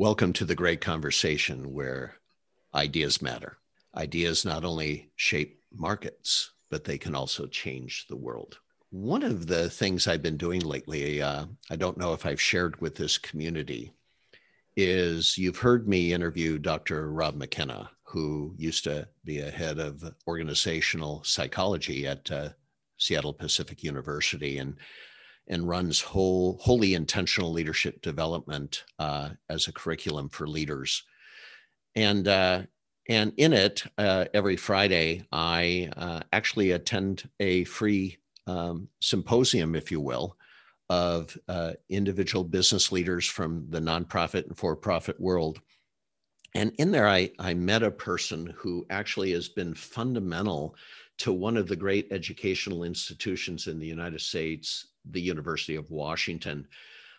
Welcome to the great conversation where ideas matter. Ideas not only shape markets, but they can also change the world. One of the things I've been doing lately, uh, I don't know if I've shared with this community, is you've heard me interview Dr. Rob McKenna, who used to be a head of organizational psychology at uh, Seattle Pacific University and and runs whole wholly intentional leadership development uh, as a curriculum for leaders. And uh, and in it, uh, every Friday, I uh, actually attend a free um, symposium, if you will, of uh, individual business leaders from the nonprofit and for-profit world. And in there, I, I met a person who actually has been fundamental to one of the great educational institutions in the United States, the University of Washington.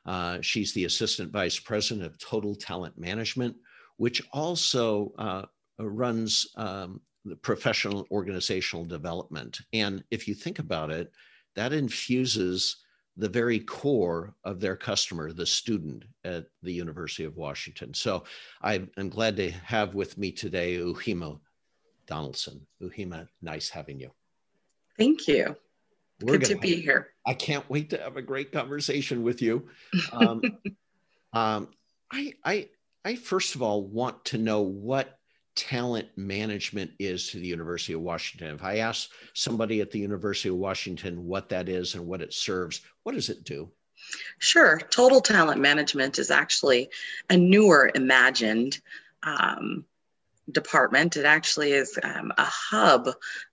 Uh, she's the assistant vice president of total talent management, which also uh, runs um, the professional organizational development. And if you think about it, that infuses the very core of their customer, the student at the University of Washington. So I, am glad to have with me today Ujima Donalson. Ujima, nice having you. Thank you. We're Good to be here. I can't wait to have a great conversation with you. Um, um, I, I, I first of all want to know what talent management is to the University of Washington. If I ask somebody at the University of Washington what that is and what it serves, what does it do? Sure. Total talent management is actually a newer, imagined um, department. It actually is um, a hub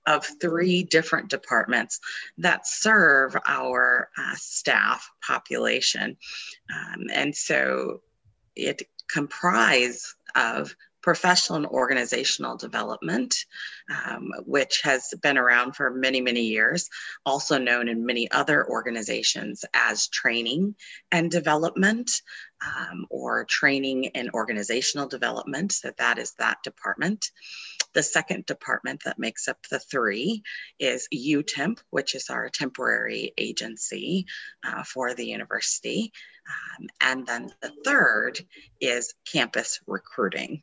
of three different departments that serve our uh, staff population. Um, and so it comprise of professional and organizational development, um, which has been around for many, many years, also known in many other organizations as training and development um, or training and organizational development. So that is that department. The second department that makes up the three is UTEMP, which is our temporary agency uh, for the university. Um, and then the third is campus recruiting.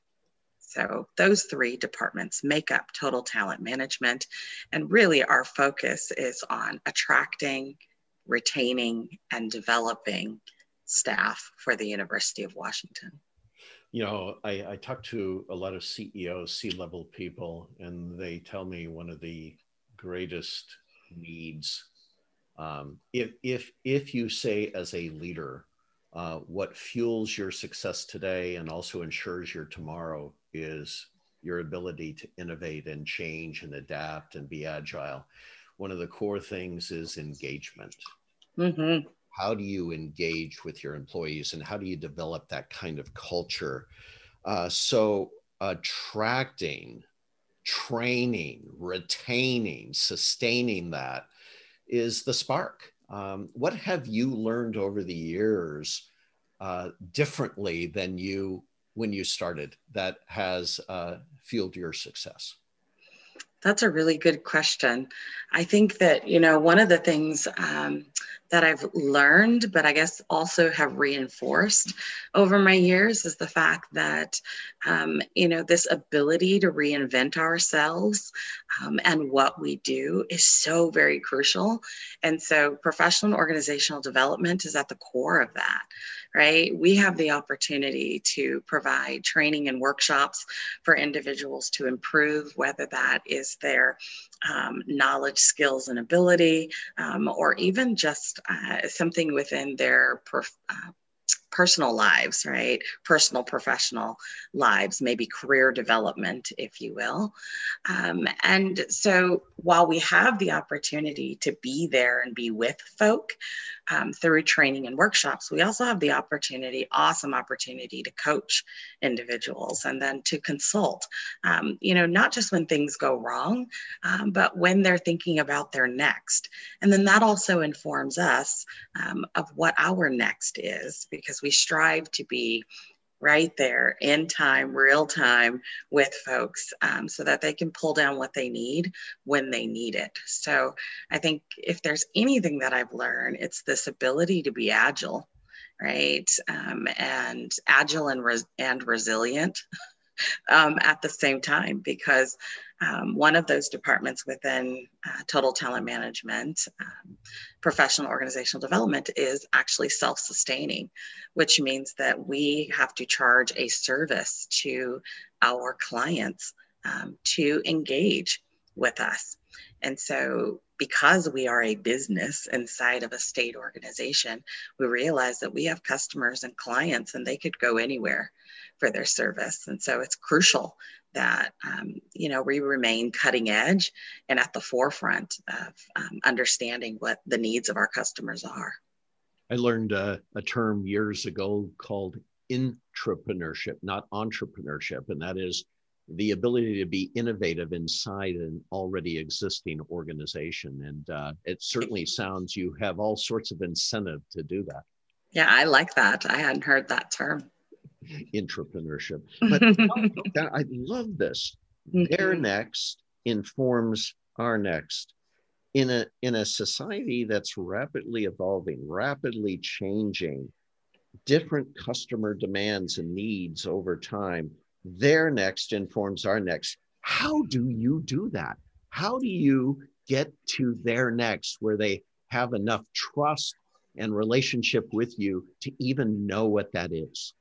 So those three departments make up total talent management. And really our focus is on attracting, retaining, and developing staff for the University of Washington. You know, I, I talk to a lot of CEOs, C level people, and they tell me one of the greatest needs. Um, if, if, if you say as a leader, uh, what fuels your success today and also ensures your tomorrow is your ability to innovate and change and adapt and be agile. One of the core things is engagement. Mm-hmm. How do you engage with your employees and how do you develop that kind of culture? Uh, so, attracting, training, retaining, sustaining that is the spark. Um, what have you learned over the years uh, differently than you when you started that has uh, fueled your success? That's a really good question. I think that, you know, one of the things um, that I've learned, but I guess also have reinforced over my years is the fact that, um, you know, this ability to reinvent ourselves um, and what we do is so very crucial. And so professional and organizational development is at the core of that right? We have the opportunity to provide training and workshops for individuals to improve, whether that is their um, knowledge, skills, and ability, um, or even just uh, something within their uh, personal lives, right? Personal, professional lives, maybe career development, if you will. Um, and so while we have the opportunity to be there and be with folk um, through training and workshops, we also have the opportunity, awesome opportunity to coach individuals and then to consult, um, you know, not just when things go wrong, um, but when they're thinking about their next. And then that also informs us um, of what our next is because we strive to be right there in time, real time with folks um, so that they can pull down what they need when they need it. So I think if there's anything that I've learned, it's this ability to be agile right? Um, and agile and, res- and resilient um, at the same time because um, one of those departments within uh, total talent management, um, professional organizational development is actually self sustaining, which means that we have to charge a service to our clients um, to engage with us. And so, because we are a business inside of a state organization, we realize that we have customers and clients and they could go anywhere for their service. And so it's crucial that um, you know we remain cutting edge and at the forefront of um, understanding what the needs of our customers are. I learned uh, a term years ago called intrapreneurship, not entrepreneurship, and that is the ability to be innovative inside an already existing organization. And uh, it certainly sounds you have all sorts of incentive to do that. Yeah, I like that. I hadn't heard that term. Intrapreneurship. But I love this. Mm-hmm. Their next informs our next. In a in a society that's rapidly evolving, rapidly changing, different customer demands and needs over time their next informs our next. How do you do that? How do you get to their next where they have enough trust and relationship with you to even know what that is?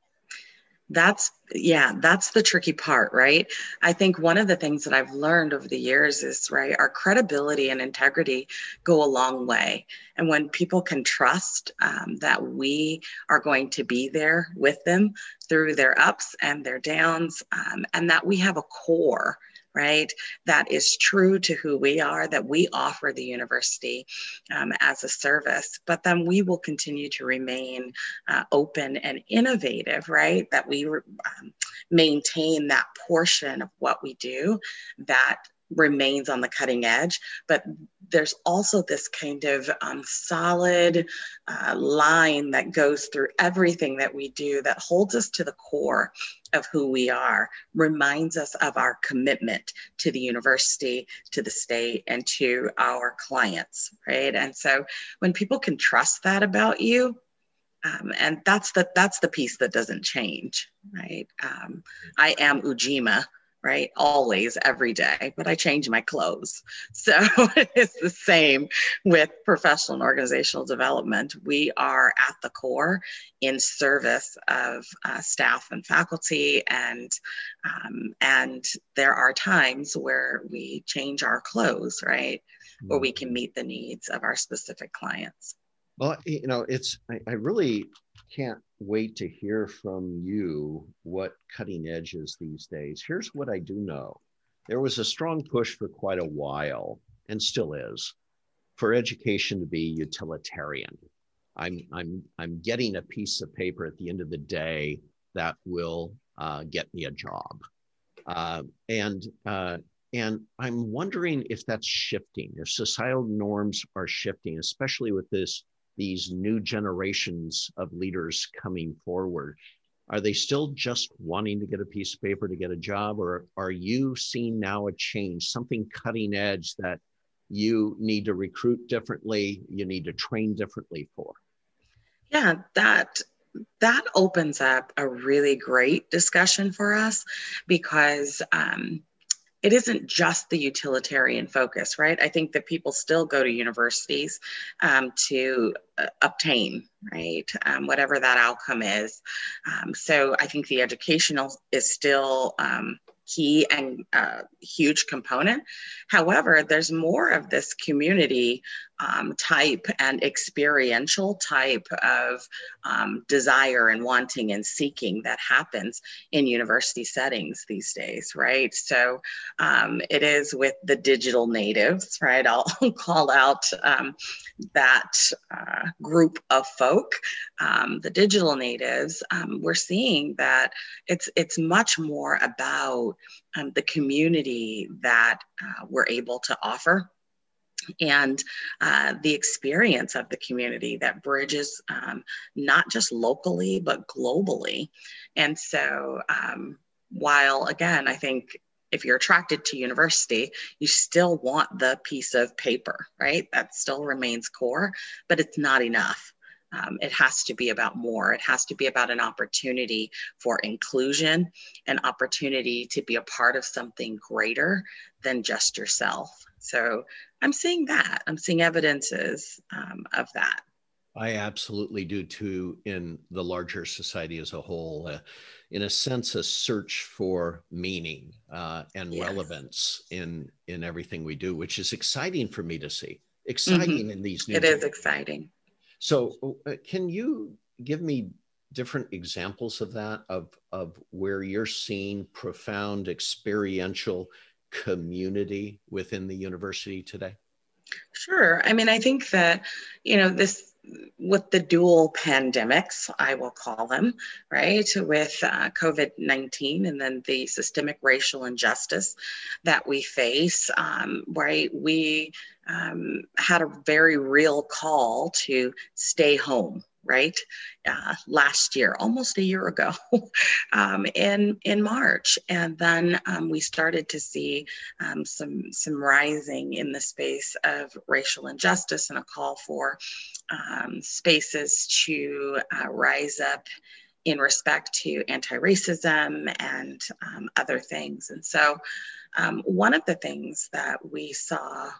That's yeah that's the tricky part right? I think one of the things that i've learned over the years is right our credibility and integrity go a long way. And when people can trust um, that we are going to be there with them through their ups and their downs um, and that we have a core right? That is true to who we are, that we offer the university um, as a service, but then we will continue to remain uh, open and innovative, right? That we um, maintain that portion of what we do that remains on the cutting edge, but there's also this kind of um, solid uh, line that goes through everything that we do that holds us to the core of who we are, reminds us of our commitment to the university, to the state, and to our clients, right? And so when people can trust that about you, um, and that's the that's the piece that doesn't change, right? Um, I am Ujima right? Always, every day, but I change my clothes. So it's the same with professional and organizational development. We are at the core in service of uh, staff and faculty, and um, and there are times where we change our clothes, right? Mm-hmm. Where we can mm-hmm. meet the needs of our specific clients. Well, you know, it's I, I really can't wait to hear from you what cutting edge is these days. Here's what I do know there was a strong push for quite a while, and still is, for education to be utilitarian. I'm, I'm, I'm getting a piece of paper at the end of the day that will uh, get me a job. Uh, and, uh, and I'm wondering if that's shifting, if societal norms are shifting, especially with this these new generations of leaders coming forward? Are they still just wanting to get a piece of paper to get a job or are you seeing now a change something cutting edge that you need to recruit differently you need to train differently for? Yeah that that opens up a really great discussion for us because um, it isn't just the utilitarian focus, right? I think that people still go to universities um, to uh, obtain, right? Um, whatever that outcome is. Um, so I think the educational is still um, key and uh, huge component. However, there's more of this community um, type and experiential type of um, desire and wanting and seeking that happens in university settings these days, right? So um, it is with the digital natives, right? I'll call out um, that uh, group of folk, um, the digital natives. Um, we're seeing that it's it's much more about the community that uh, we're able to offer and uh, the experience of the community that bridges um, not just locally but globally and so um, while again i think if you're attracted to university you still want the piece of paper right that still remains core but it's not enough um, it has to be about more. It has to be about an opportunity for inclusion, an opportunity to be a part of something greater than just yourself. So I'm seeing that. I'm seeing evidences um, of that. I absolutely do too, in the larger society as a whole. Uh, in a sense, a search for meaning uh, and yes. relevance in in everything we do, which is exciting for me to see. Exciting mm-hmm. in these new. It days. is exciting. So, uh, can you give me different examples of that of of where you're seeing profound experiential community within the university today? Sure. I mean, I think that you know this with the dual pandemics, I will call them, right, with uh, COVID 19 and then the systemic racial injustice that we face, um, right, we um, had a very real call to stay home, right? Uh, last year, almost a year ago, um, in in March, and then um, we started to see um, some some rising in the space of racial injustice and a call for um, spaces to uh, rise up in respect to anti-racism and um, other things. And so, um, one of the things that we saw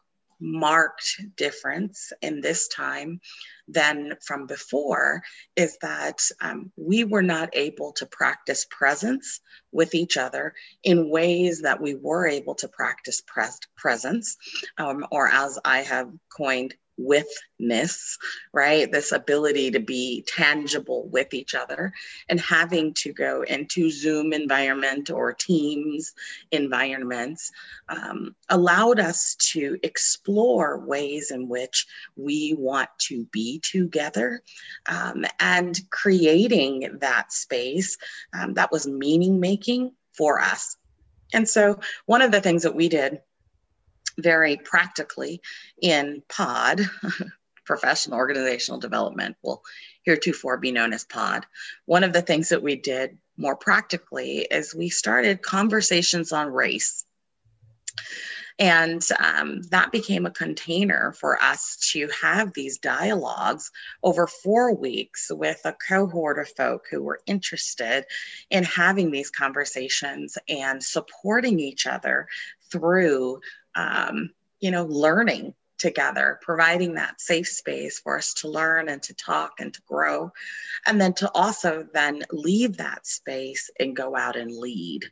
marked difference in this time than from before is that um, we were not able to practice presence with each other in ways that we were able to practice pres- presence, um, or as I have coined, withness, right? This ability to be tangible with each other and having to go into Zoom environment or Teams environments um, allowed us to explore ways in which we want to be together um, and creating that space um, that was meaning making for us. And so, one of the things that we did very practically in POD, professional organizational development, will heretofore be known as POD. One of the things that we did more practically is we started conversations on race. And um, that became a container for us to have these dialogues over four weeks with a cohort of folk who were interested in having these conversations and supporting each other through um, you know, learning together, providing that safe space for us to learn and to talk and to grow, and then to also then leave that space and go out and lead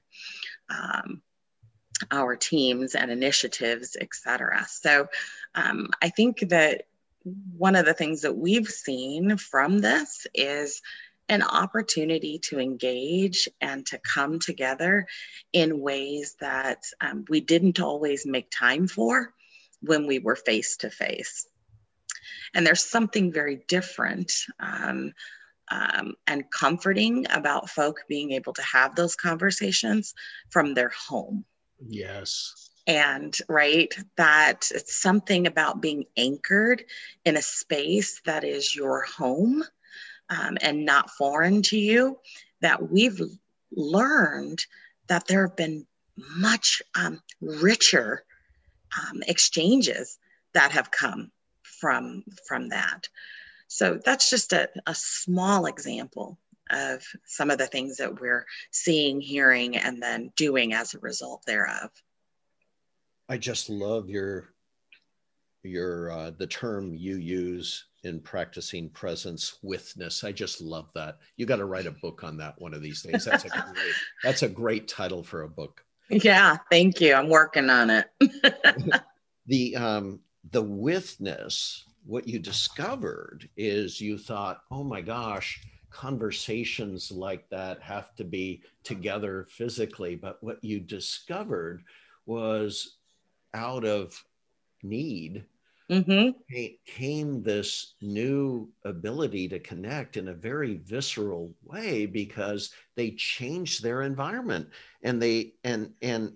um, our teams and initiatives, et cetera. So um, I think that one of the things that we've seen from this is an opportunity to engage and to come together in ways that um, we didn't always make time for when we were face to face. And there's something very different um, um, and comforting about folk being able to have those conversations from their home. Yes. And right, that it's something about being anchored in a space that is your home um, and not foreign to you, that we've learned that there have been much um, richer um, exchanges that have come from from that. So that's just a, a small example of some of the things that we're seeing, hearing, and then doing as a result thereof. I just love your your uh, the term you use in practicing presence withness. I just love that. You got to write a book on that one of these days. That's a great, that's a great title for a book. Yeah, thank you. I'm working on it. the um, the withness, what you discovered is you thought, oh my gosh, conversations like that have to be together physically. But what you discovered was out of need mm-hmm. came this new ability to connect in a very visceral way because they changed their environment and they and and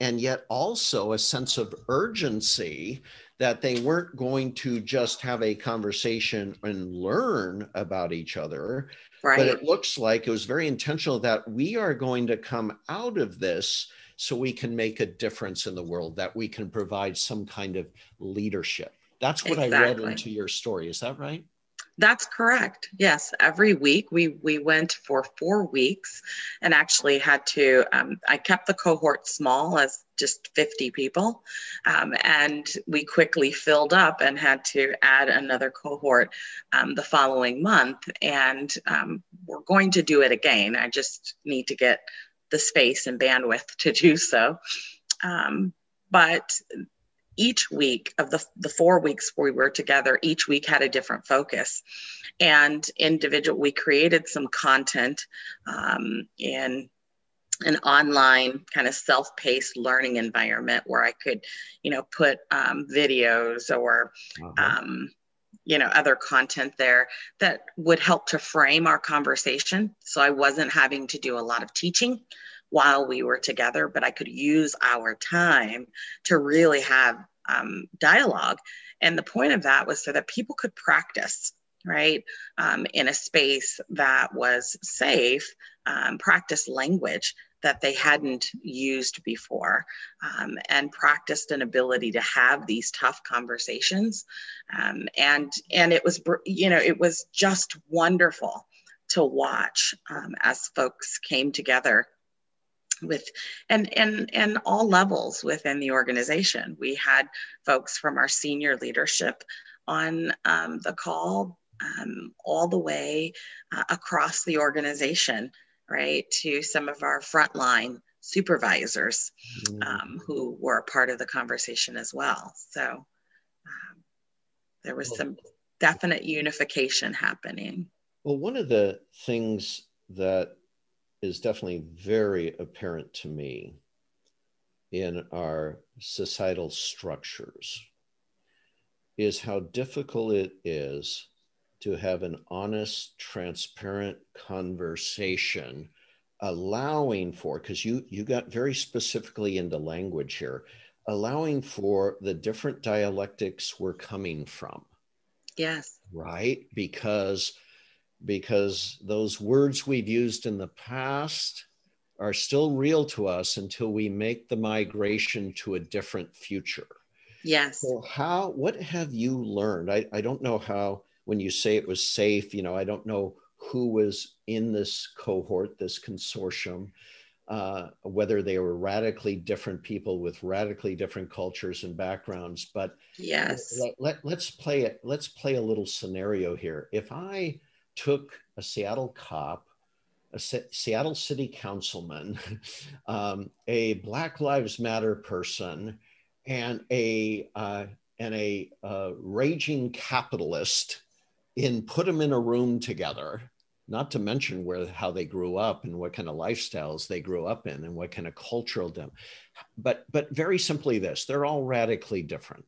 and yet also a sense of urgency that they weren't going to just have a conversation and learn about each other right. but it looks like it was very intentional that we are going to come out of this so we can make a difference in the world, that we can provide some kind of leadership. That's what exactly. I read into your story. Is that right? That's correct. Yes, every week we we went for four weeks, and actually had to. Um, I kept the cohort small as just 50 people, um, and we quickly filled up and had to add another cohort um, the following month. And um, we're going to do it again. I just need to get the space and bandwidth to do so. Um, but each week of the, the four weeks we were together, each week had a different focus. And individual, we created some content um, in an online kind of self-paced learning environment where I could, you know, put um, videos or, uh-huh. um, you know, other content there that would help to frame our conversation. So I wasn't having to do a lot of teaching while we were together, but I could use our time to really have um, dialogue. And the point of that was so that people could practice, right, um, in a space that was safe, um, practice language that they hadn't used before um, and practiced an ability to have these tough conversations. Um, and and it was you know it was just wonderful to watch um, as folks came together with and and and all levels within the organization. We had folks from our senior leadership on um, the call um, all the way uh, across the organization right to some of our frontline supervisors mm-hmm. um, who were a part of the conversation as well so um, there was some definite unification happening well one of the things that is definitely very apparent to me in our societal structures is how difficult it is to have an honest, transparent conversation, allowing for, because you, you got very specifically into language here, allowing for the different dialectics we're coming from. Yes. Right? Because because those words we've used in the past are still real to us until we make the migration to a different future. Yes. So how what have you learned? I, I don't know how when you say it was safe, you know, I don't know who was in this cohort, this consortium, uh, whether they were radically different people with radically different cultures and backgrounds. But yes, let, let, let's play it. Let's play a little scenario here. If I took a Seattle cop, a C- Seattle city councilman, um, a Black Lives Matter person, and a uh, and a uh, raging capitalist, in put them in a room together. Not to mention where how they grew up and what kind of lifestyles they grew up in and what kind of cultural them, but but very simply this: they're all radically different.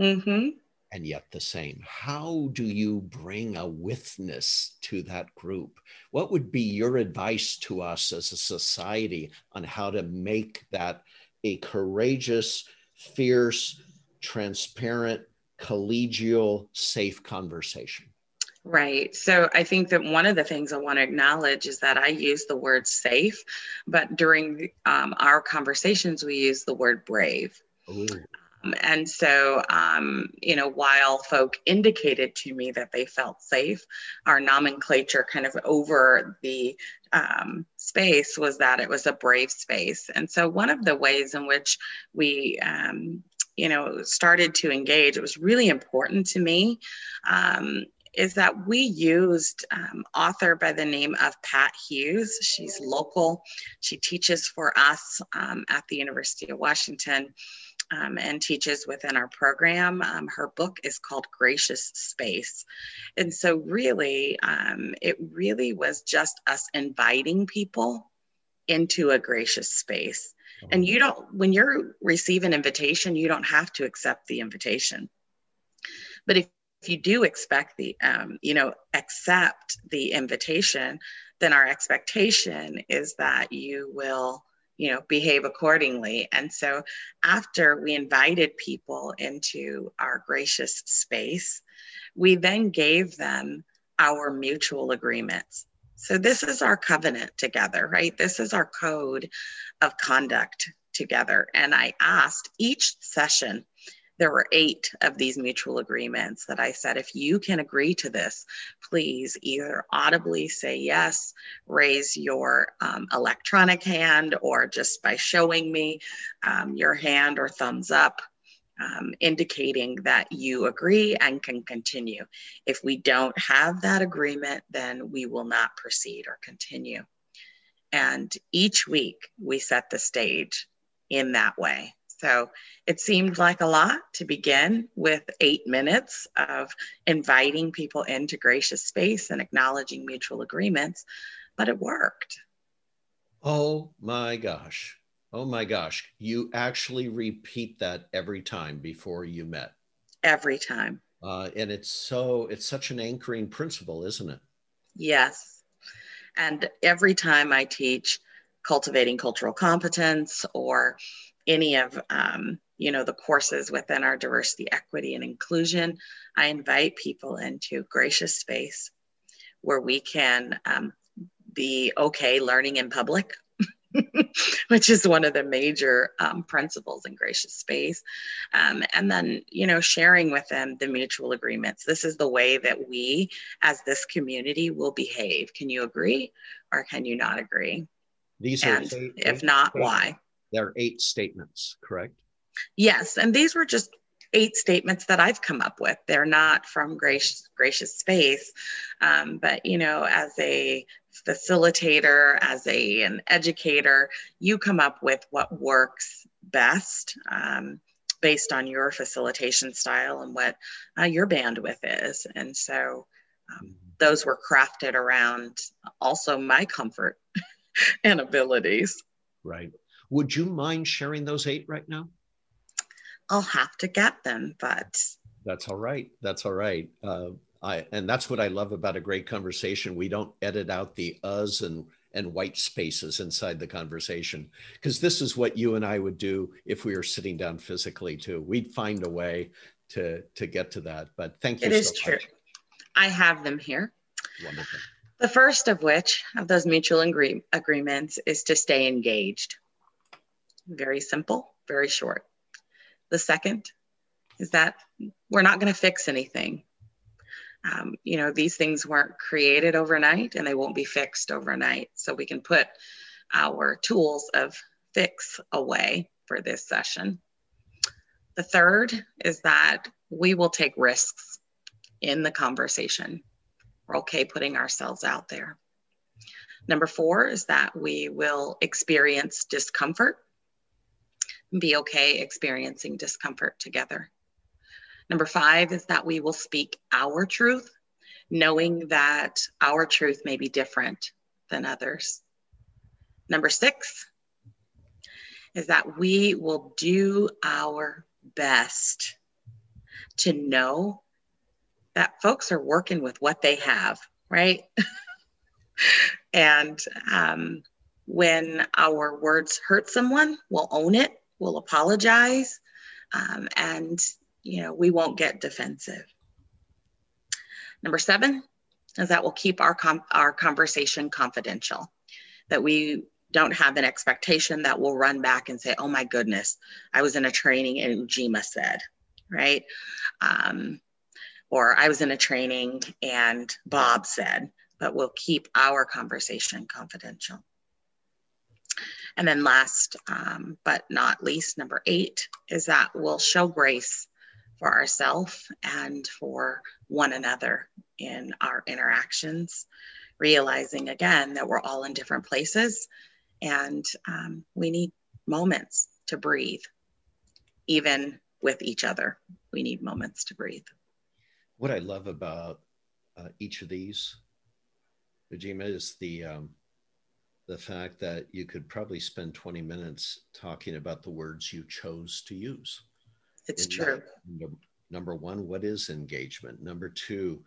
Mm-hmm and yet the same. How do you bring a witness to that group? What would be your advice to us as a society on how to make that a courageous, fierce, transparent, collegial, safe conversation? Right. So I think that one of the things I want to acknowledge is that I use the word safe, but during um, our conversations, we use the word brave. Ooh. And so, um, you know, while folk indicated to me that they felt safe, our nomenclature kind of over the um, space was that it was a brave space. And so, one of the ways in which we, um, you know, started to engage, it was really important to me. Um, is that we used um, author by the name of Pat Hughes. She's local. She teaches for us um, at the University of Washington um, and teaches within our program. Um, her book is called Gracious Space. And so, really, um, it really was just us inviting people into a gracious space. And you don't, when you receive an invitation, you don't have to accept the invitation. But if if you do expect the um, you know accept the invitation then our expectation is that you will you know behave accordingly. And so after we invited people into our gracious space we then gave them our mutual agreements. So this is our covenant together right? This is our code of conduct together. And i asked each session there were eight of these mutual agreements that I said, if you can agree to this, please either audibly say yes, raise your um, electronic hand, or just by showing me um, your hand or thumbs up. Um, indicating that you agree and can continue. If we don't have that agreement, then we will not proceed or continue. And each week we set the stage in that way. So it seemed like a lot to begin with eight minutes of inviting people into gracious space and acknowledging mutual agreements, but it worked. Oh my gosh. Oh my gosh. You actually repeat that every time before you met. Every time. Uh, and it's so, it's such an anchoring principle, isn't it? Yes. And every time I teach cultivating cultural competence or any of um, you know the courses within our diversity equity and inclusion i invite people into gracious space where we can um, be okay learning in public which is one of the major um, principles in gracious space. Um, and then you know sharing with them the mutual agreements. This is the way that we as this community will behave. Can you agree or can you not agree? These and eight, if not why there are eight statements correct yes and these were just eight statements that I've come up with. They're not from gracious, gracious space, um, but you know, as a facilitator, as a an educator, you come up with what works best um, based on your facilitation style and what uh, your bandwidth is. And so, um, mm-hmm. those were crafted around also my comfort and abilities. Right. Would you mind sharing those eight right now? I'll have to get them, but that's all right. That's all right. Uh, I, and that's what I love about a great conversation. We don't edit out the us and and white spaces inside the conversation because this is what you and I would do if we were sitting down physically too. We'd find a way to to get to that. But thank you. It is so true. Much. I have them here. Wonderful. The first of which of those mutual agree- agreements is to stay engaged. Very simple, very short. The second is that we're not going to fix anything. Um, you know, these things weren't created overnight and they won't be fixed overnight. So we can put our tools of fix away for this session. The third is that we will take risks in the conversation. We're okay putting ourselves out there. Number four is that we will experience discomfort be okay experiencing discomfort together. Number five is that we will speak our truth, knowing that our truth may be different than others. Number six is that we will do our best to know that folks are working with what they have, right? and um, when our words hurt someone, we'll own it we'll apologize um, and you know we won't get defensive. Number seven is that we'll keep our our conversation confidential that we don't have an expectation that we'll run back and say oh my goodness i was in a training and ujima said right? Um, or i was in a training and bob said but we'll keep our conversation confidential and then last um, but not least, number eight is that we'll show grace for ourselves and for one another in our interactions, realizing again that we're all in different places and um, we need moments to breathe, even with each other. We need moments to breathe. What I love about uh, each of these, Ujima, is the um, the fact that you could probably spend 20 minutes talking about the words you chose to use. It's true. Number, number one, what is engagement? Number two,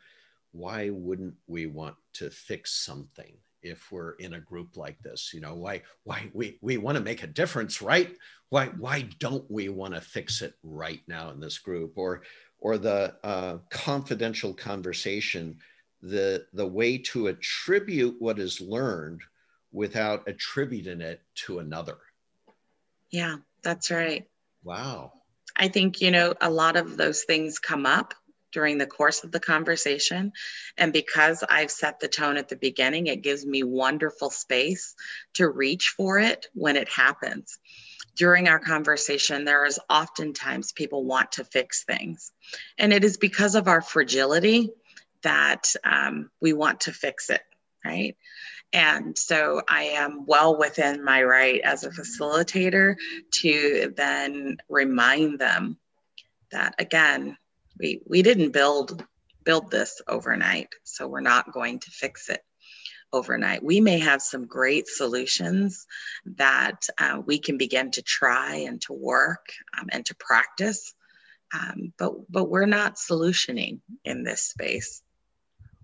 why wouldn't we want to fix something if we're in a group like this? You know, why why we, we want to make a difference, right? Why why don't we want to fix it right now in this group? Or or the uh, confidential conversation, the the way to attribute what is learned without attributing it to another. Yeah, that's right. Wow. I think, you know, a lot of those things come up during the course of the conversation. And because I've set the tone at the beginning, it gives me wonderful space to reach for it when it happens. During our conversation, there is oftentimes people want to fix things. And it is because of our fragility that um, we want to fix it, right? And so I am well within my right as a facilitator to then remind them that again, we, we didn't build build this overnight, so we're not going to fix it overnight. We may have some great solutions that uh, we can begin to try and to work um, and to practice, um, but but we're not solutioning in this space.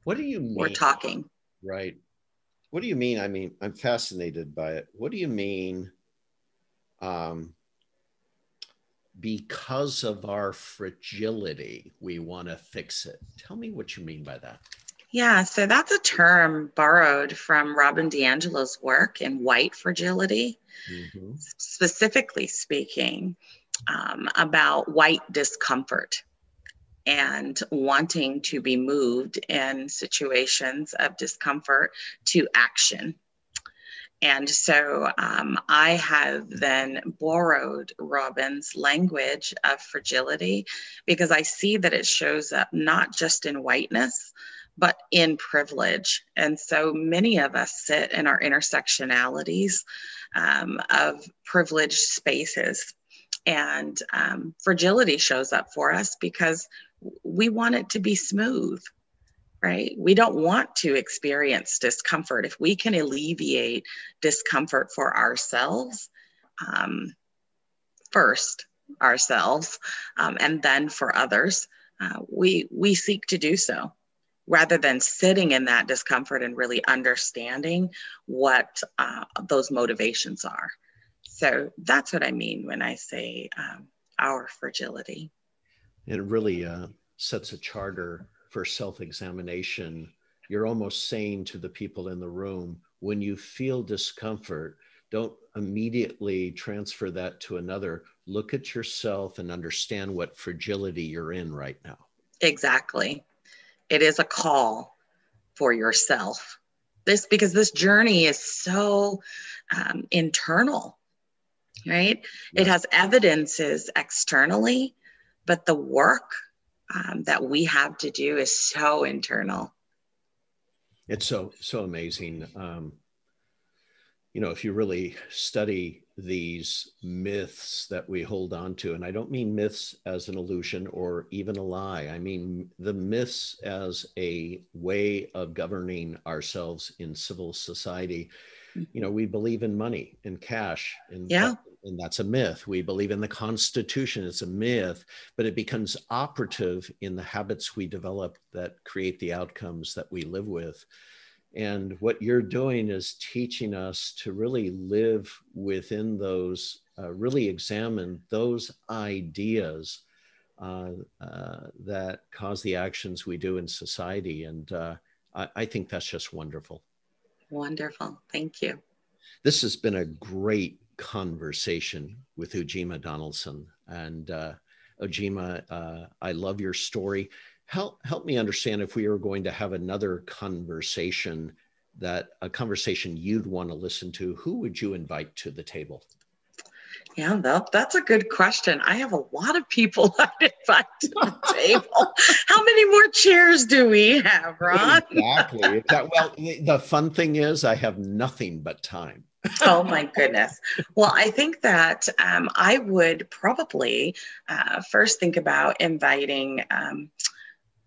What do you mean? We're talking. Right. What do you mean? I mean, I'm fascinated by it. What do you mean? Um, because of our fragility, we want to fix it. Tell me what you mean by that. Yeah, so that's a term borrowed from Robin DiAngelo's work in white fragility, mm-hmm. specifically speaking um, about white discomfort and wanting to be moved in situations of discomfort to action. And so um, I have then borrowed Robin's language of fragility because I see that it shows up not just in whiteness, but in privilege. And so many of us sit in our intersectionalities um, of privileged spaces. And um, fragility shows up for us because we want it to be smooth right? We don't want to experience discomfort. If we can alleviate discomfort for ourselves, um, first ourselves, um, and then for others, uh, we we seek to do so, rather than sitting in that discomfort and really understanding what uh, those motivations are. So that's what I mean when I say um, our fragility. And it really uh, sets a charter for self examination, you're almost saying to the people in the room, when you feel discomfort, don't immediately transfer that to another. Look at yourself and understand what fragility you're in right now. Exactly. It is a call for yourself. This because this journey is so um, internal, right? Yeah. It has evidences externally, but the work um, that we have to do is so internal. It's so so amazing. Um, you know, if you really study these myths that we hold on to, and I don't mean myths as an illusion or even a lie. I mean the myths as a way of governing ourselves in civil society. You know, we believe in money and cash and yeah and that's a myth. We believe in the Constitution, it's a myth, but it becomes operative in the habits we develop that create the outcomes that we live with. And what you're doing is teaching us to really live within those, uh, really examine those ideas uh, uh, that cause the actions we do in society. And uh, I, I think that's just wonderful. Wonderful. Thank you. This has been a great conversation with Ujima Donalson. And uh, Ujima, uh, I love your story. Help help me understand if we are going to have another conversation that a conversation you'd want to listen to. Who would you invite to the table? Yeah, that, that's a good question. I have a lot of people I'd invite to the table. How many more chairs do we have, Ron? exactly. well, the fun thing is, I have nothing but time oh my goodness. Well, I think that um, I would probably uh, first think about inviting. Um,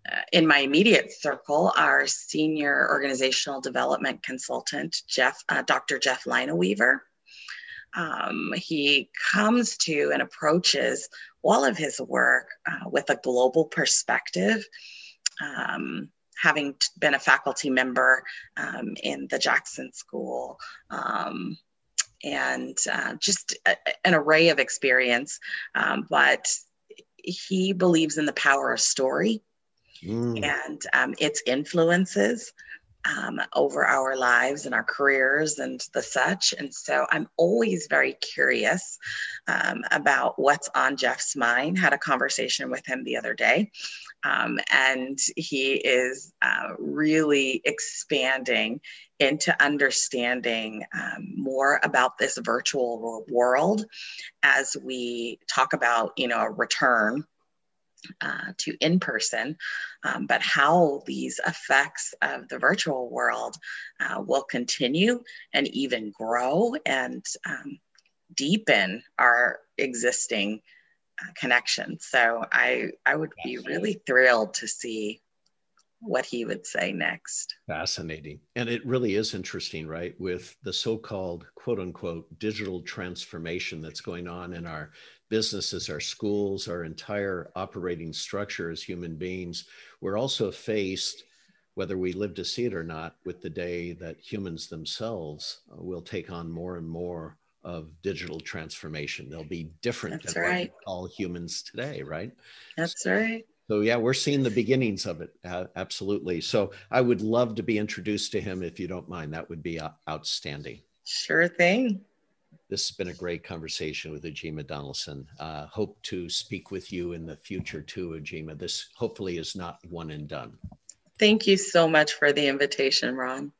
uh, in my immediate circle, our senior organizational development consultant, Jeff, uh, Dr. Jeff Lineweaver. Um, he comes to and approaches all of his work uh, with a global perspective. Um, having been a faculty member um, in the Jackson School um, and uh, just a, an array of experience. Um, but he believes in the power of story mm. and um, its influences. Um, over our lives and our careers and the such. And so I'm always very curious um, about what's on Jeff's mind. Had a conversation with him the other day. Um, and he is uh, really expanding into understanding um, more about this virtual world as we talk about, you know, a return uh, to in person, um, but how these effects of the virtual world uh, will continue and even grow and um, deepen our existing uh, connection. So I I would be really thrilled to see what he would say next. Fascinating. And it really is interesting, right? With the so called quote unquote digital transformation that's going on in our businesses, our schools, our entire operating structure as human beings, we're also faced, whether we live to see it or not, with the day that humans themselves uh, will take on more and more of digital transformation. They'll be different That's than right. we humans today, right? That's right. So yeah, we're seeing the beginnings of it. Uh, absolutely. So I would love to be introduced to him if you don't mind. That would be uh, outstanding. Sure thing. This has been a great conversation with Ujima Donalson. Uh, hope to speak with you in the future too, Ujima. This hopefully is not one and done. Thank you so much for the invitation, Ron.